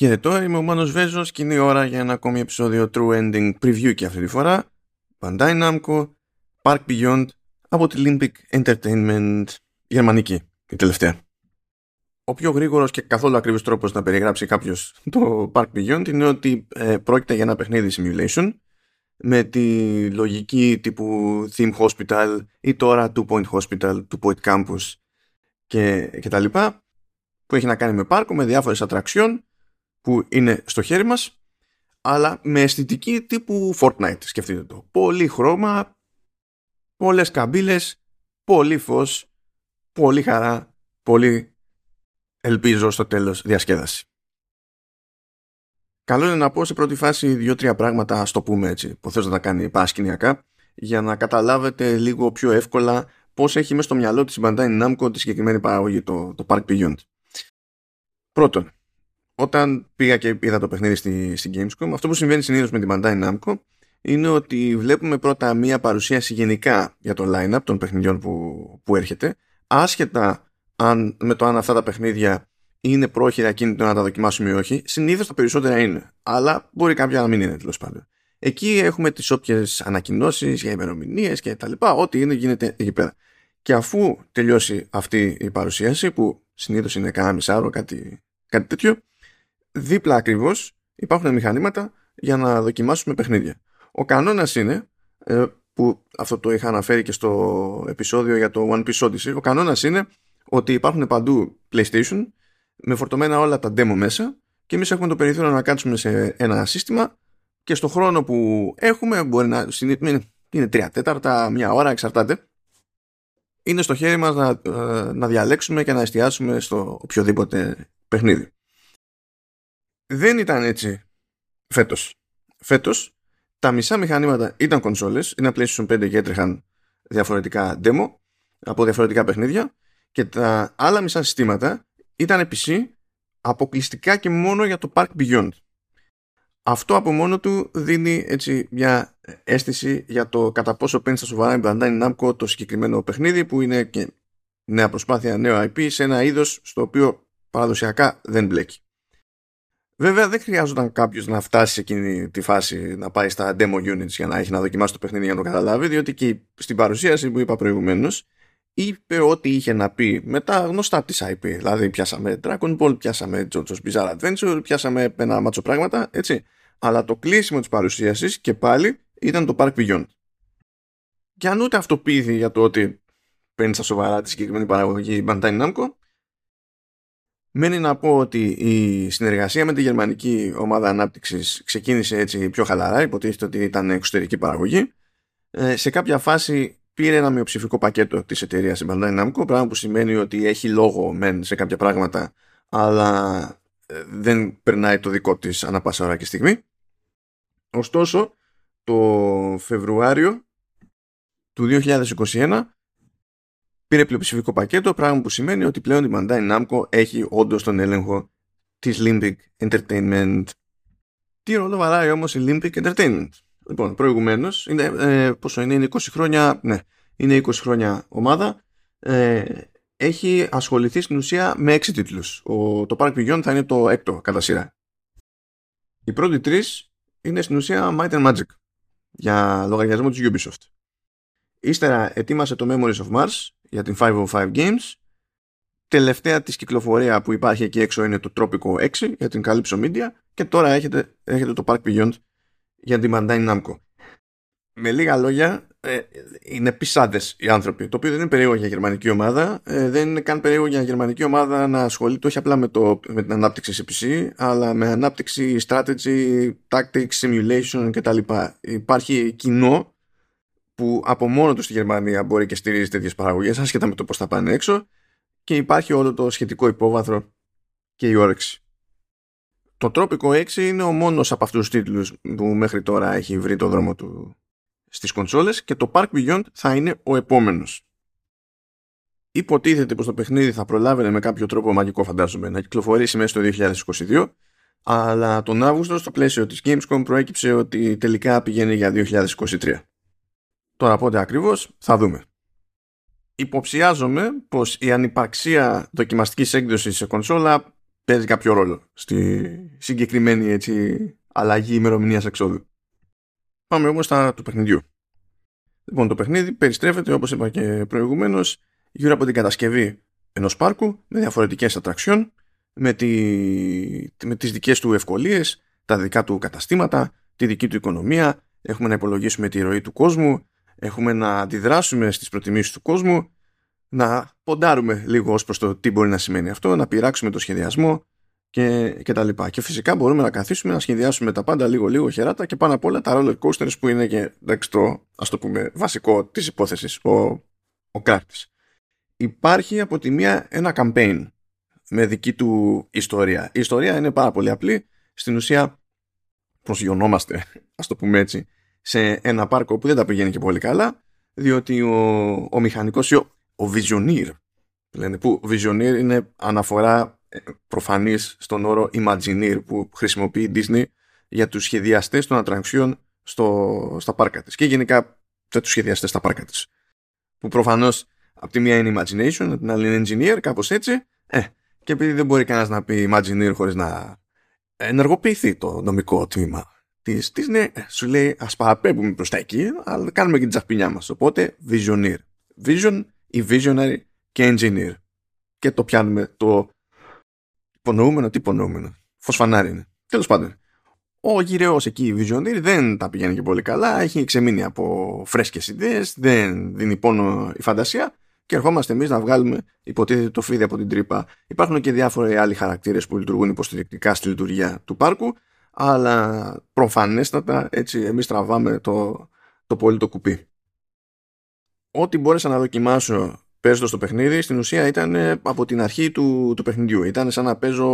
Χαιρετώ, είμαι ο Μάνος Βέζος και είναι η ώρα για ένα ακόμη επεισόδιο True Ending Preview και αυτή τη φορά Bandai Namco Park Beyond από τη Olympic Entertainment γερμανική, η τελευταία. Ο πιο γρήγορος και καθόλου ακριβής τρόπος να περιγράψει κάποιος το Park Beyond είναι ότι ε, πρόκειται για ένα παιχνίδι simulation με τη λογική τύπου Theme Hospital ή τώρα Two Point Hospital, Two Point Campus και, και τα λοιπά που έχει να κάνει με πάρκο, με διάφορες ατραξιών που είναι στο χέρι μας αλλά με αισθητική τύπου Fortnite σκεφτείτε το πολύ χρώμα πολλές καμπύλες πολύ φως πολύ χαρά πολύ ελπίζω στο τέλος διασκέδαση Καλό είναι να πω σε πρώτη φάση δύο-τρία πράγματα, ας το πούμε έτσι, που θες να τα κάνει παρασκηνιακά, για να καταλάβετε λίγο πιο εύκολα πώς έχει μέσα στο μυαλό της Bandai Namco τη συγκεκριμένη παραγωγή, το, το Park Beyond. Πρώτον, όταν πήγα και είδα το παιχνίδι στη, στη Gamescom, αυτό που συμβαίνει συνήθως με την Bandai Namco είναι ότι βλέπουμε πρώτα μία παρουσίαση γενικά για το line-up των παιχνιδιών που, που έρχεται, άσχετα αν, με το αν αυτά τα παιχνίδια είναι πρόχειρα κίνητο να τα δοκιμάσουμε ή όχι. Συνήθως τα περισσότερα είναι. Αλλά μπορεί κάποια να μην είναι τέλος πάντων. Εκεί έχουμε τις όποιες ανακοινώσεις για ημερομηνίες και τα λοιπά. Ό,τι είναι γίνεται εκεί πέρα. Και αφού τελειώσει αυτή η παρουσίαση, που συνήθως είναι κανένα μισάωρο, κάτι, κάτι τέτοιο, δίπλα ακριβώς υπάρχουν μηχανήματα για να δοκιμάσουμε παιχνίδια. Ο κανόνας είναι, ε, που αυτό το είχα αναφέρει και στο επεισόδιο για το One Piece Odyssey, ο κανόνας είναι ότι υπάρχουν παντού PlayStation με φορτωμένα όλα τα demo μέσα και εμείς έχουμε το περιθώριο να κάτσουμε σε ένα σύστημα και στο χρόνο που έχουμε μπορεί να είναι τρία τέταρτα, μια ώρα, εξαρτάται είναι στο χέρι μας να, ε, να διαλέξουμε και να εστιάσουμε στο οποιοδήποτε παιχνίδι. Δεν ήταν έτσι φέτος. Φέτος τα μισά μηχανήματα ήταν κονσόλες, ήταν PlayStation 5 και έτρεχαν διαφορετικά demo από διαφορετικά παιχνίδια και τα άλλα μισά συστήματα ήταν PC αποκλειστικά και μόνο για το Park Beyond. Αυτό από μόνο του δίνει έτσι μια αίσθηση για το κατά πόσο παίρνει στα σοβαρά η Bandai Namco το συγκεκριμένο παιχνίδι που είναι και νέα προσπάθεια, νέο IP σε ένα είδος στο οποίο παραδοσιακά δεν μπλέκει. Βέβαια δεν χρειάζονταν κάποιος να φτάσει σε εκείνη τη φάση να πάει στα demo units για να έχει να δοκιμάσει το παιχνίδι για να το καταλάβει, διότι και στην παρουσίαση που είπα προηγουμένως είπε ό,τι είχε να πει με τα γνωστά της IP. Δηλαδή, πιάσαμε Dragon Ball, πιάσαμε JoJo's Bizarre Adventure, πιάσαμε ένα μάτσο πράγματα, έτσι. Αλλά το κλείσιμο της παρουσίασης και πάλι ήταν το Park Beyond. Και αν ούτε αυτό πείθει για το ότι παίρνει στα σοβαρά τη συγκεκριμένη παραγωγή Bandai Namco, μένει να πω ότι η συνεργασία με τη γερμανική ομάδα ανάπτυξης ξεκίνησε έτσι πιο χαλαρά, υποτίθεται ότι ήταν εξωτερική παραγωγή. Ε, σε κάποια φάση πήρε ένα μειοψηφικό πακέτο της εταιρείας η Bandai Namco, πράγμα που σημαίνει ότι έχει λόγο μεν σε κάποια πράγματα, αλλά ε, δεν περνάει το δικό της ανά πάσα ώρα και στιγμή. Ωστόσο, το Φεβρουάριο του 2021 πήρε πλειοψηφικό πακέτο, πράγμα που σημαίνει ότι πλέον η Bandai Namco έχει όντως τον έλεγχο της Limbic Entertainment. Τι ρόλο βαράει όμως η Limbic Entertainment; Λοιπόν, προηγουμένως, είναι, ε, πόσο είναι, είναι 20 χρόνια, ναι, είναι 20 χρόνια ομάδα. Ε, έχει ασχοληθεί στην ουσία με 6 τίτλους. Ο, το Park Beyond θα είναι το έκτο κατά σειρά. Οι πρώτοι τρεις είναι στην ουσία Might and Magic για λογαριασμό της Ubisoft. Ύστερα ετοίμασε το Memories of Mars για την 505 Games. Τελευταία της κυκλοφορία που υπάρχει εκεί έξω είναι το Tropico 6 για την Calypso Media και τώρα έχετε, έχετε το Park Beyond για την Bandai Namco. Με λίγα λόγια, ε, είναι πισάδες οι άνθρωποι. Το οποίο δεν είναι περίεργο για γερμανική ομάδα. Ε, δεν είναι καν περίεργο για γερμανική ομάδα να ασχολείται όχι απλά με, το, με την ανάπτυξη σε PC, αλλά με ανάπτυξη strategy, tactics, simulation κτλ. Υπάρχει κοινό που από μόνο του στη Γερμανία μπορεί και στηρίζει τέτοιες παραγωγές, ασχετά με το πώς θα πάνε έξω, και υπάρχει όλο το σχετικό υπόβαθρο και η όρεξη. Το Τρόπικο 6 είναι ο μόνος από αυτούς τους τίτλους που μέχρι τώρα έχει βρει το δρόμο του στις κονσόλες και το Park Beyond θα είναι ο επόμενος. Υποτίθεται πως το παιχνίδι θα προλάβαινε με κάποιο τρόπο μαγικό φαντάζομαι να κυκλοφορήσει μέσα στο 2022 αλλά τον Αύγουστο στο πλαίσιο της Gamescom προέκυψε ότι τελικά πηγαίνει για 2023. Τώρα πότε ακριβώς θα δούμε. Υποψιάζομαι πως η ανυπαρξία δοκιμαστικής έκδοσης σε κονσόλα παίζει κάποιο ρόλο στη συγκεκριμένη έτσι, αλλαγή ημερομηνίας εξόδου. Πάμε όμως στα του παιχνιδιού. Λοιπόν, το παιχνίδι περιστρέφεται, όπως είπα και προηγουμένως, γύρω από την κατασκευή ενός πάρκου με διαφορετικές ατραξιών, με, τη, με τις δικές του ευκολίες, τα δικά του καταστήματα, τη δική του οικονομία, έχουμε να υπολογίσουμε τη ροή του κόσμου, έχουμε να αντιδράσουμε στις προτιμήσεις του κόσμου, να ποντάρουμε λίγο ως προς το τι μπορεί να σημαίνει αυτό, να πειράξουμε το σχεδιασμό και, και τα λοιπά. Και φυσικά μπορούμε να καθίσουμε να σχεδιάσουμε τα πάντα λίγο λίγο χεράτα και πάνω απ' όλα τα roller coasters που είναι και εντάξει, το, ας το πούμε, βασικό της υπόθεσης, ο, ο κράτης. Υπάρχει από τη μία ένα campaign με δική του ιστορία. Η ιστορία είναι πάρα πολύ απλή. Στην ουσία προσγειωνόμαστε, ας το πούμε έτσι, σε ένα πάρκο που δεν τα πηγαίνει και πολύ καλά, διότι ο, ο μηχανικός, ο, ο Visioneer, λένε, που Visioneer είναι αναφορά ε, προφανής στον όρο Imagineer που χρησιμοποιεί η Disney για τους σχεδιαστές των ατραξιών στο, στα πάρκα της και γενικά για τους σχεδιαστές στα πάρκα της. Που προφανώς από τη μία είναι Imagination, από την άλλη είναι Engineer, κάπως έτσι. Ε, και επειδή δεν μπορεί κανένας να πει Imagineer χωρίς να ενεργοποιηθεί το νομικό τμήμα της Disney, ε, σου λέει ας παραπέμπουμε προς τα εκεί, αλλά κάνουμε και την τσαχπινιά μας. Οπότε Visioneer. Vision ή Visionary και Engineer. Και το πιάνουμε το υπονοούμενο, τι υπονοούμενο. Φωσφανάρι είναι. Τέλος πάντων. Ο γυραιός εκεί, Visioneer, δεν τα πηγαίνει και πολύ καλά. Έχει ξεμείνει από φρέσκες ιδέες, δεν δίνει πόνο η φαντασία και ερχόμαστε εμείς να βγάλουμε υποτίθεται το φίδι από την τρύπα. Υπάρχουν και διάφοροι άλλοι χαρακτήρες που λειτουργούν υποστηρικτικά στη λειτουργία του πάρκου, αλλά προφανέστατα έτσι εμείς τραβάμε το, το πολύ το κουπί. Ό,τι μπόρεσα να δοκιμάσω παίζοντας το παιχνίδι, στην ουσία ήταν ε, από την αρχή του, του παιχνιδιού. Ήταν σαν να παίζω.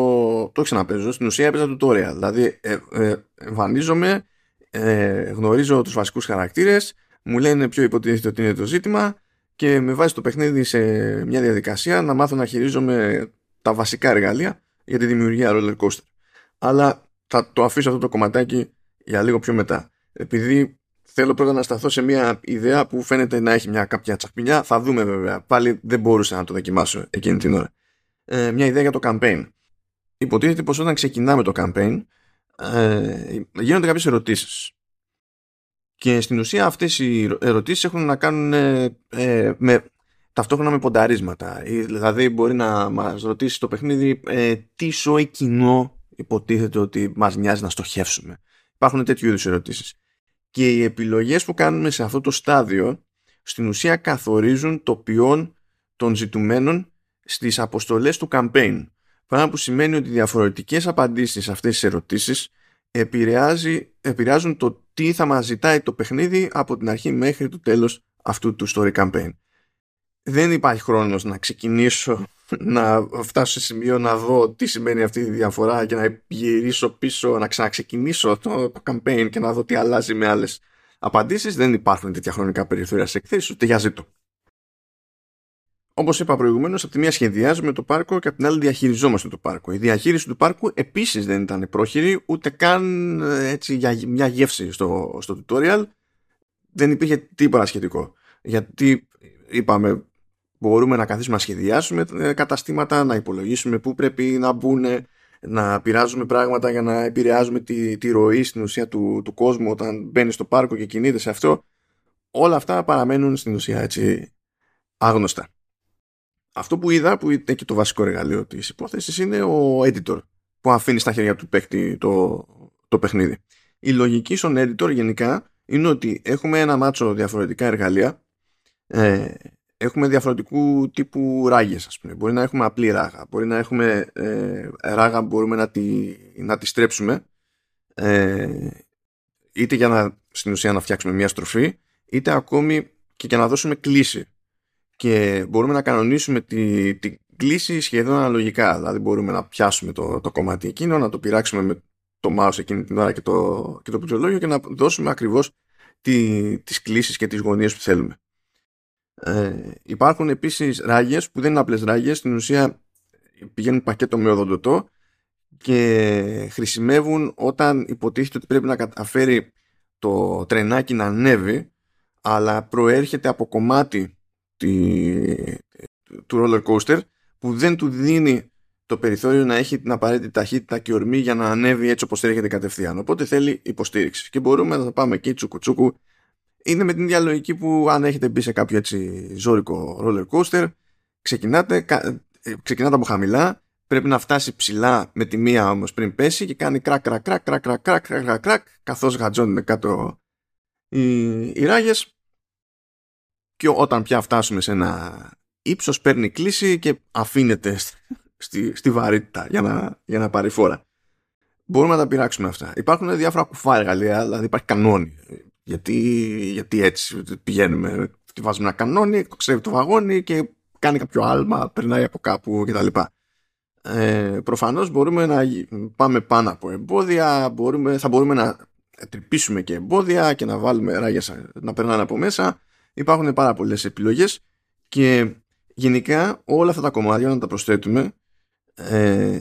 Το όχι σαν να παίζω, στην ουσία έπαιζα tutorial. Δηλαδή, ε, ε, εμφανίζομαι, ε, γνωρίζω τους βασικούς χαρακτήρες, μου λένε ποιο υποτίθεται ότι είναι το ζήτημα και με βάζει το παιχνίδι σε μια διαδικασία να μάθω να χειρίζομαι τα βασικά εργαλεία για τη δημιουργία roller coaster. Αλλά θα το αφήσω αυτό το κομματάκι για λίγο πιο μετά. Επειδή θέλω πρώτα να σταθώ σε μια ιδέα που φαίνεται να έχει μια κάποια τσακπινιά. Θα δούμε βέβαια. Πάλι δεν μπορούσα να το δοκιμάσω εκείνη την ώρα. Ε, μια ιδέα για το campaign. Υποτίθεται πως όταν ξεκινάμε το campaign ε, γίνονται κάποιες ερωτήσεις. Και στην ουσία αυτές οι ερωτήσεις έχουν να κάνουν ε, ε, με, ταυτόχρονα με πονταρίσματα. Δηλαδή μπορεί να μας ρωτήσει το παιχνίδι ε, τι σοϊ κοινό υποτίθεται ότι μας νοιάζει να στοχεύσουμε. Υπάρχουν τέτοιου είδους ερωτήσεις. Και οι επιλογές που κάνουμε σε αυτό το στάδιο στην ουσία καθορίζουν το ποιόν των ζητουμένων στις αποστολές του campaign. Πράγμα που σημαίνει ότι διαφορετικές απαντήσεις σε αυτές τις ερωτήσεις επηρεάζουν το τι θα μας ζητάει το παιχνίδι από την αρχή μέχρι το τέλος αυτού του story campaign. Δεν υπάρχει χρόνος να ξεκινήσω να φτάσω σε σημείο να δω τι σημαίνει αυτή η διαφορά και να γυρίσω πίσω, να ξαναξεκινήσω το, το campaign και να δω τι αλλάζει με άλλες απαντήσεις. Δεν υπάρχουν τέτοια χρονικά περιθώρια σε εκθέσεις, ούτε για ζήτω. Όπως είπα προηγουμένως, από τη μία σχεδιάζουμε το πάρκο και από την άλλη διαχειριζόμαστε το πάρκο. Η διαχείριση του πάρκου επίσης δεν ήταν πρόχειρη, ούτε καν ε, έτσι, για μια γεύση στο, στο tutorial. Δεν υπήρχε τίποτα σχετικό. Γιατί είπαμε, μπορούμε να καθίσουμε να σχεδιάσουμε ε, καταστήματα, να υπολογίσουμε πού πρέπει να μπουν, να πειράζουμε πράγματα για να επηρεάζουμε τη, τη ροή στην ουσία του, του κόσμου όταν μπαίνει στο πάρκο και κινείται σε αυτό. Όλα αυτά παραμένουν στην ουσία έτσι άγνωστα. Αυτό που είδα, που είναι και το βασικό εργαλείο της υπόθεσης, είναι ο editor που αφήνει στα χέρια του παίκτη το, το παιχνίδι. Η λογική στον editor γενικά είναι ότι έχουμε ένα μάτσο διαφορετικά εργαλεία ε, έχουμε διαφορετικού τύπου ράγες ας πούμε. Μπορεί να έχουμε απλή ράγα, μπορεί να έχουμε ε, ράγα που μπορούμε να τη, να τη στρέψουμε ε, είτε για να στην ουσία να φτιάξουμε μια στροφή είτε ακόμη και για να δώσουμε κλίση και μπορούμε να κανονίσουμε τη, τη κλίση σχεδόν αναλογικά. Δηλαδή μπορούμε να πιάσουμε το, το κομμάτι εκείνο, να το πειράξουμε με το mouse εκείνη την ώρα και το, και το πληκτρολόγιο και να δώσουμε ακριβώς τη, τις κλίσεις και τις γωνίες που θέλουμε. Ε, υπάρχουν επίσης ράγες που δεν είναι απλές ράγες, στην ουσία πηγαίνουν πακέτο με οδοντοτό και χρησιμεύουν όταν υποτίθεται ότι πρέπει να καταφέρει το τρενάκι να ανέβει αλλά προέρχεται από κομμάτι τη, του roller coaster που δεν του δίνει το περιθώριο να έχει την απαραίτητη ταχύτητα και ορμή για να ανέβει έτσι όπως έρχεται κατευθείαν. Οπότε θέλει υποστήριξη. Και μπορούμε να το πάμε εκεί τσουκουτσούκου είναι με την ίδια λογική που αν έχετε μπει σε κάποιο έτσι ζώρικο roller coaster, ξεκινάτε, ε, ξεκινάτε από χαμηλά, πρέπει να φτάσει ψηλά με τη μία όμως πριν πέσει και κάνει κρακ, κρακ, κρακ, κρακ, κρακ, κρακ, κρακ, κρακ καθώς γατζώνουν κάτω οι, οι ράγες και όταν πια φτάσουμε σε ένα ύψος παίρνει κλίση και αφήνεται στη, στη βαρύτητα για να, για να πάρει φόρα. Μπορούμε να τα πειράξουμε αυτά. Υπάρχουν διάφορα κουφά εργαλεία, δηλαδή υπάρχει κανόνι. Γιατί, γιατί έτσι πηγαίνουμε, βάζουμε ένα κανόνι, ξέρει το βαγόνι και κάνει κάποιο άλμα, περνάει από κάπου κτλ. Ε, προφανώς μπορούμε να πάμε πάνω από εμπόδια, μπορούμε, θα μπορούμε να τρυπήσουμε και εμπόδια και να βάλουμε ράγια να περνάνε από μέσα. Υπάρχουν πάρα πολλές επιλογές και γενικά όλα αυτά τα κομμάτια να τα προσθέτουμε ε,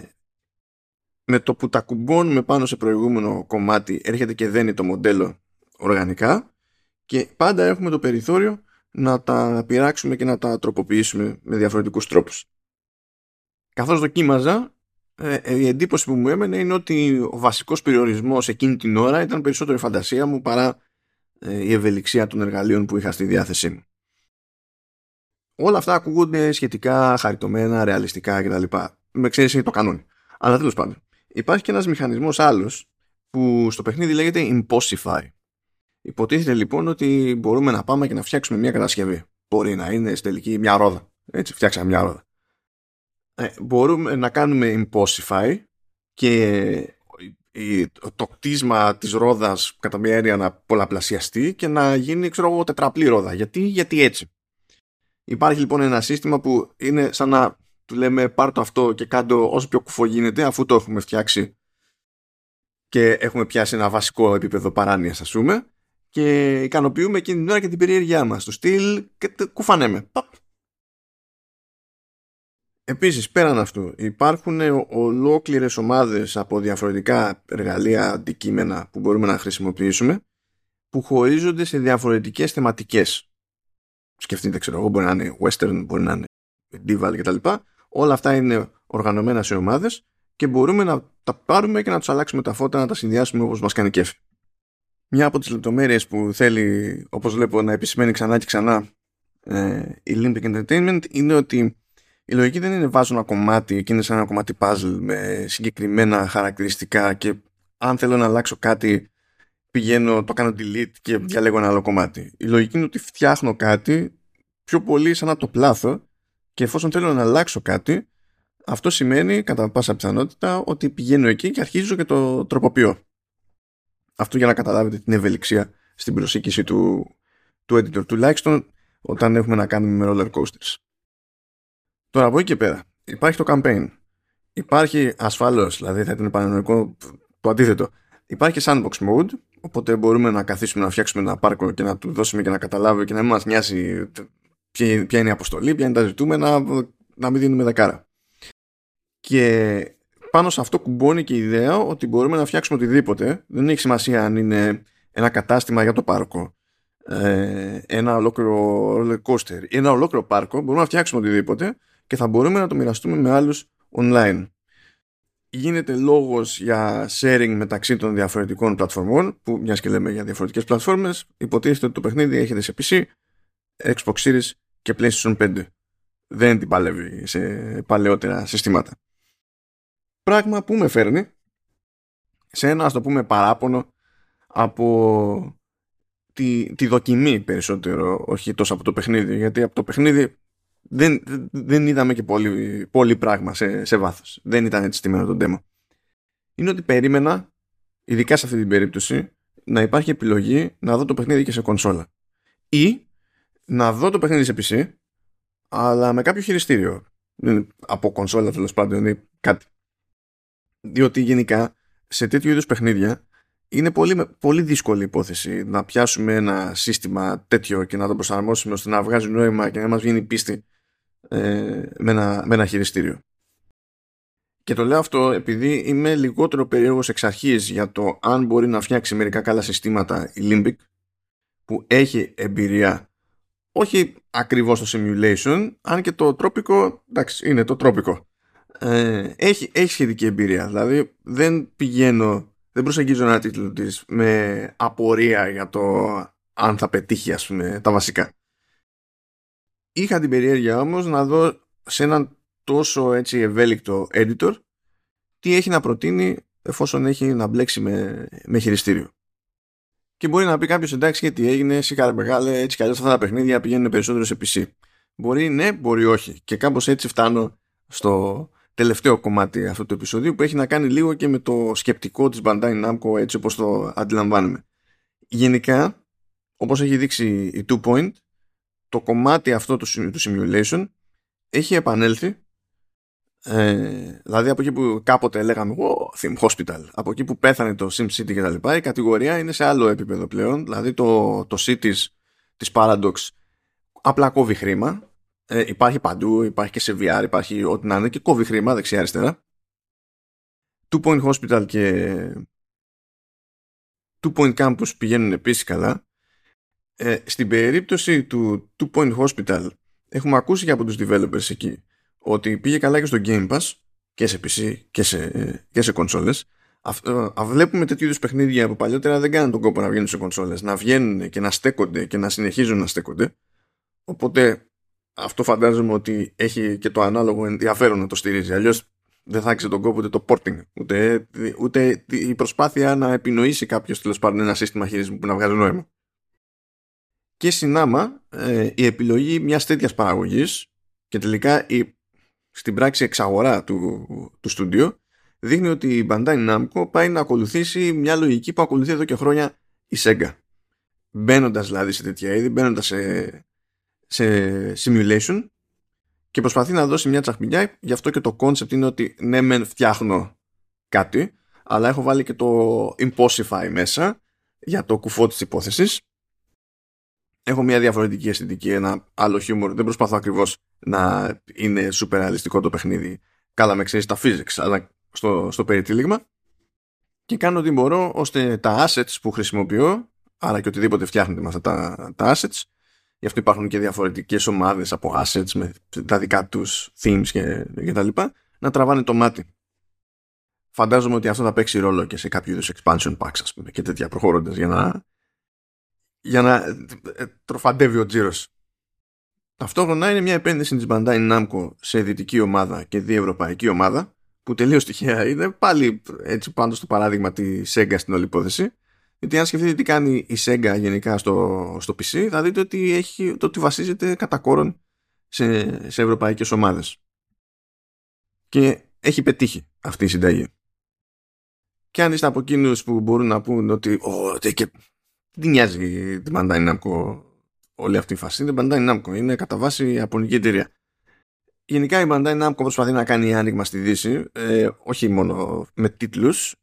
με το που τα κουμπώνουμε πάνω σε προηγούμενο κομμάτι έρχεται και δένει το μοντέλο οργανικά και πάντα έχουμε το περιθώριο να τα πειράξουμε και να τα τροποποιήσουμε με διαφορετικούς τρόπους. Καθώς δοκίμαζα, ε, ε, η εντύπωση που μου έμενε είναι ότι ο βασικός περιορισμός εκείνη την ώρα ήταν περισσότερο η φαντασία μου παρά ε, η ευελιξία των εργαλείων που είχα στη διάθεσή μου. Όλα αυτά ακούγονται σχετικά χαριτωμένα, ρεαλιστικά κτλ. Με εξαίρεση το κανόνι. Αλλά τέλος πάντων. Υπάρχει και ένας μηχανισμός άλλος που στο παιχνίδι λέγεται Impossify. Υποτίθεται λοιπόν ότι μπορούμε να πάμε και να φτιάξουμε μια κατασκευή. Μπορεί να είναι στη τελική μια ρόδα. Έτσι, φτιάξαμε μια ρόδα. Ε, μπορούμε να κάνουμε Impossify και το κτίσμα της ρόδας κατά μια έννοια να πολλαπλασιαστεί και να γίνει ξέρω εγώ τετραπλή ρόδα. Γιατί, γιατί έτσι; Υπάρχει λοιπόν ένα σύστημα που είναι σαν να του λέμε πάρ το αυτό και κάτω όσο πιο κουφό γίνεται αφού το έχουμε φτιάξει και έχουμε πιάσει ένα βασικό επίπεδο παράνοιας ας πούμε και ικανοποιούμε εκείνη την ώρα και την περιέργειά μας. Το στυλ και το κουφανέμε. Επίσης πέραν αυτού υπάρχουν ολόκληρες ομάδες από διαφορετικά εργαλεία αντικείμενα που μπορούμε να χρησιμοποιήσουμε που χωρίζονται σε διαφορετικές θεματικές. Σκεφτείτε ξέρω εγώ μπορεί να είναι western, μπορεί να είναι medieval κτλ. Όλα αυτά είναι οργανωμένα σε ομάδες και μπορούμε να τα πάρουμε και να τους αλλάξουμε τα φώτα να τα συνδυάσουμε όπως μας κάνει κέφι. Μια από τις λεπτομέρειες που θέλει όπως βλέπω να επισημαίνει ξανά και ξανά ε, η Olympic Entertainment είναι ότι η λογική δεν είναι βάζω ένα κομμάτι και είναι σαν ένα κομμάτι puzzle με συγκεκριμένα χαρακτηριστικά και αν θέλω να αλλάξω κάτι πηγαίνω, το κάνω delete και διαλέγω ένα άλλο κομμάτι. Η λογική είναι ότι φτιάχνω κάτι πιο πολύ σαν να το πλάθω και εφόσον θέλω να αλλάξω κάτι αυτό σημαίνει κατά πάσα πιθανότητα ότι πηγαίνω εκεί και αρχίζω και το τροποποιώ. Αυτό για να καταλάβετε την ευελιξία στην προσήκηση του, του editor τουλάχιστον όταν έχουμε να κάνουμε με roller coasters. Τώρα από εκεί και πέρα υπάρχει το campaign. Υπάρχει ασφαλώς, δηλαδή θα ήταν παρανοϊκό το αντίθετο. Υπάρχει sandbox mode, οπότε μπορούμε να καθίσουμε να φτιάξουμε ένα πάρκο και να του δώσουμε και να καταλάβει και να μην μας νοιάσει ποια είναι η αποστολή, ποια είναι τα ζητούμενα, να μην δίνουμε δεκάρα. Και πάνω σε αυτό κουμπώνει και η ιδέα ότι μπορούμε να φτιάξουμε οτιδήποτε. Δεν έχει σημασία αν είναι ένα κατάστημα για το πάρκο, ε, ένα ολόκληρο roller coaster ή ένα ολόκληρο πάρκο. Μπορούμε να φτιάξουμε οτιδήποτε και θα μπορούμε να το μοιραστούμε με άλλους online. Γίνεται λόγος για sharing μεταξύ των διαφορετικών πλατφορμών που μιας και λέμε για διαφορετικές πλατφόρμες υποτίθεται ότι το παιχνίδι έχετε σε PC, Xbox Series και PlayStation 5. Δεν την παλεύει σε παλαιότερα συστήματα. Πράγμα που με φέρνει σε ένα ας το πούμε παράπονο από τη, τη δοκιμή περισσότερο, όχι τόσο από το παιχνίδι, γιατί από το παιχνίδι δεν, δεν είδαμε και πολύ, πολύ πράγμα σε, σε βάθος. Δεν ήταν έτσι στημένο το demo. Είναι ότι περίμενα, ειδικά σε αυτή την περίπτωση, να υπάρχει επιλογή να δω το παιχνίδι και σε κονσόλα. Ή να δω το παιχνίδι σε PC, αλλά με κάποιο χειριστήριο. Από κονσόλα τέλος πάντων ή κάτι. Διότι γενικά σε τέτοιου είδους παιχνίδια είναι πολύ, πολύ δύσκολη υπόθεση να πιάσουμε ένα σύστημα τέτοιο και να το προσαρμόσουμε ώστε να βγάζει νόημα και να μας βγαίνει πίστη ε, με, ένα, με ένα χειριστήριο. Και το λέω αυτό επειδή είμαι λιγότερο περίεργος εξ αρχής για το αν μπορεί να φτιάξει μερικά καλά συστήματα η Limbic που έχει εμπειρία όχι ακριβώς στο simulation αν και το τρόπικο εντάξει είναι το τρόπικο ε, έχει, έχει σχετική εμπειρία. Δηλαδή δεν πηγαίνω, δεν προσεγγίζω ένα τίτλο της με απορία για το αν θα πετύχει ας πούμε τα βασικά. Είχα την περιέργεια όμως να δω σε έναν τόσο έτσι ευέλικτο editor τι έχει να προτείνει εφόσον έχει να μπλέξει με, με χειριστήριο. Και μπορεί να πει κάποιος εντάξει γιατί έγινε, σιγά μεγάλε, έτσι κι αλλιώς αυτά τα παιχνίδια πηγαίνουν περισσότερο σε PC. Μπορεί ναι, μπορεί όχι. Και κάπως έτσι φτάνω στο τελευταίο κομμάτι αυτού του επεισοδίου που έχει να κάνει λίγο και με το σκεπτικό της Bandai Namco έτσι όπως το αντιλαμβάνουμε. Γενικά, όπως έχει δείξει η Two Point, το κομμάτι αυτό του, του simulation έχει επανέλθει ε, δηλαδή από εκεί που κάποτε λέγαμε oh, Theme Hospital, από εκεί που πέθανε το SimCity και τα λοιπά, η κατηγορία είναι σε άλλο επίπεδο πλέον. Δηλαδή το, το Cities της Paradox απλά κόβει χρήμα. Ε, υπάρχει παντού, υπάρχει και σε VR, υπάρχει ό,τι να είναι και κόβει χρήμα δεξιά-αριστερά. Two Point Hospital και Two Point Campus πηγαίνουν επίσης καλά. Ε, στην περίπτωση του Two Point Hospital έχουμε ακούσει και από τους developers εκεί ότι πήγε καλά και στο Game Pass και σε PC και σε, και σε κονσόλες βλέπουμε τέτοιου είδους παιχνίδια που παλιότερα δεν κάνουν τον κόπο να βγαίνουν σε κονσόλες να βγαίνουν και να στέκονται και να συνεχίζουν να στέκονται οπότε αυτό φαντάζομαι ότι έχει και το ανάλογο ενδιαφέρον να το στηρίζει αλλιώς δεν θα άξιζε τον κόπο ούτε το porting ούτε, ούτε η προσπάθεια να επινοήσει κάποιος τέλος πάντων ένα σύστημα χειρισμού που να βγάζει νόημα και συνάμα ε, η επιλογή μιας τέτοιας παραγωγής και τελικά η στην πράξη εξαγορά του, του στούντιο δείχνει ότι η Bandai Namco πάει να ακολουθήσει μια λογική που ακολουθεί εδώ και χρόνια η Sega. Μπαίνοντας δηλαδή σε τέτοια είδη, μπαίνοντας σε, σε simulation και προσπαθεί να δώσει μια τσαχμιλιά. Γι' αυτό και το concept είναι ότι ναι, μεν φτιάχνω κάτι, αλλά έχω βάλει και το Impossify μέσα για το κουφό της υπόθεσης έχω μια διαφορετική αισθητική, ένα άλλο χιούμορ. Δεν προσπαθώ ακριβώς να είναι super ρεαλιστικό το παιχνίδι. Καλά με ξέρεις τα physics, αλλά στο, στο περιτύλιγμα. Και κάνω ό,τι μπορώ ώστε τα assets που χρησιμοποιώ, άρα και οτιδήποτε φτιάχνετε με αυτά τα, τα assets, γι' αυτό υπάρχουν και διαφορετικές ομάδες από assets με τα δικά τους themes και, και τα λοιπά, να τραβάνε το μάτι. Φαντάζομαι ότι αυτό θα παίξει ρόλο και σε κάποιο είδους expansion packs, ας πούμε, και τέτοια προχωρώντας για να για να ε, τροφαντεύει ο τζίρος. Ταυτόχρονα είναι μια επένδυση της Bandai Namco σε δυτική ομάδα και διευρωπαϊκή ομάδα που τελείως τυχαία είναι πάλι έτσι πάνω στο παράδειγμα της Sega στην όλη υπόθεση γιατί αν σκεφτείτε τι κάνει η Sega γενικά στο, στο PC θα δείτε ότι, έχει, το ότι βασίζεται κατά κόρον σε, σε ευρωπαϊκές ομάδες και έχει πετύχει αυτή η συνταγή και αν είστε από εκείνους που μπορούν να πούν ότι oh, και δεν νοιάζει την Bandai Namco όλη αυτή η φάση. Είναι Bandai Namco. Είναι κατά βάση ιαπωνική εταιρεία. Γενικά η Bandai Namco προσπαθεί να κάνει άνοιγμα στη Δύση, ε, όχι μόνο με τίτλους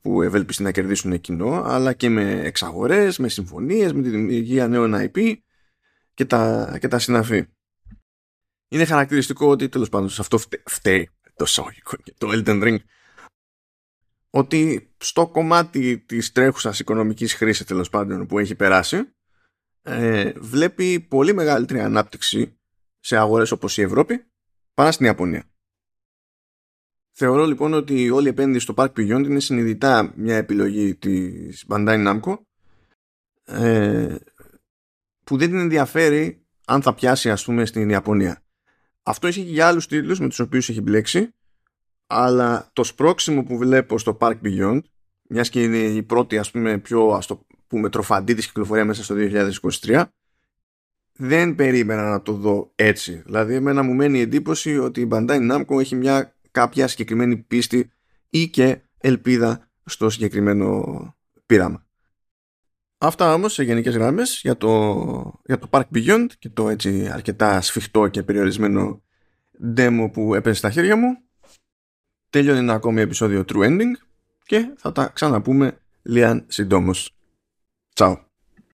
που ευέλπιστοι να κερδίσουν κοινό, αλλά και με εξαγορές, με συμφωνίες, με τη δημιουργία νέων IP και τα, και τα συναφή. Είναι χαρακτηριστικό ότι τέλος πάντων σε αυτό φταίει το σόγικο και το Elden Ring ότι στο κομμάτι της τρέχουσας οικονομικής χρήσης τέλος πάντων που έχει περάσει ε, βλέπει πολύ μεγαλύτερη ανάπτυξη σε αγορές όπως η Ευρώπη παρά στην Ιαπωνία. Θεωρώ λοιπόν ότι όλη η επένδυση στο Park Beyond είναι συνειδητά μια επιλογή της Bandai Namco ε, που δεν την ενδιαφέρει αν θα πιάσει ας πούμε στην Ιαπωνία. Αυτό ισχύει και για άλλους τίτλους με τους οποίους έχει μπλέξει αλλά το σπρόξιμο που βλέπω στο Park Beyond μιας και είναι η πρώτη ας πούμε πιο ας το πούμε τροφαντή της κυκλοφορία μέσα στο 2023 δεν περίμενα να το δω έτσι δηλαδή εμένα μου μένει η εντύπωση ότι η Bandai Namco έχει μια κάποια συγκεκριμένη πίστη ή και ελπίδα στο συγκεκριμένο πείραμα Αυτά όμως σε γενικές γράμμες για το, για το Park Beyond και το έτσι αρκετά σφιχτό και περιορισμένο demo που έπαιζε στα χέρια μου Τέλειωνε ένα ακόμη επεισόδιο True Ending και θα τα ξαναπούμε λίγαν συντόμως. Τσάου.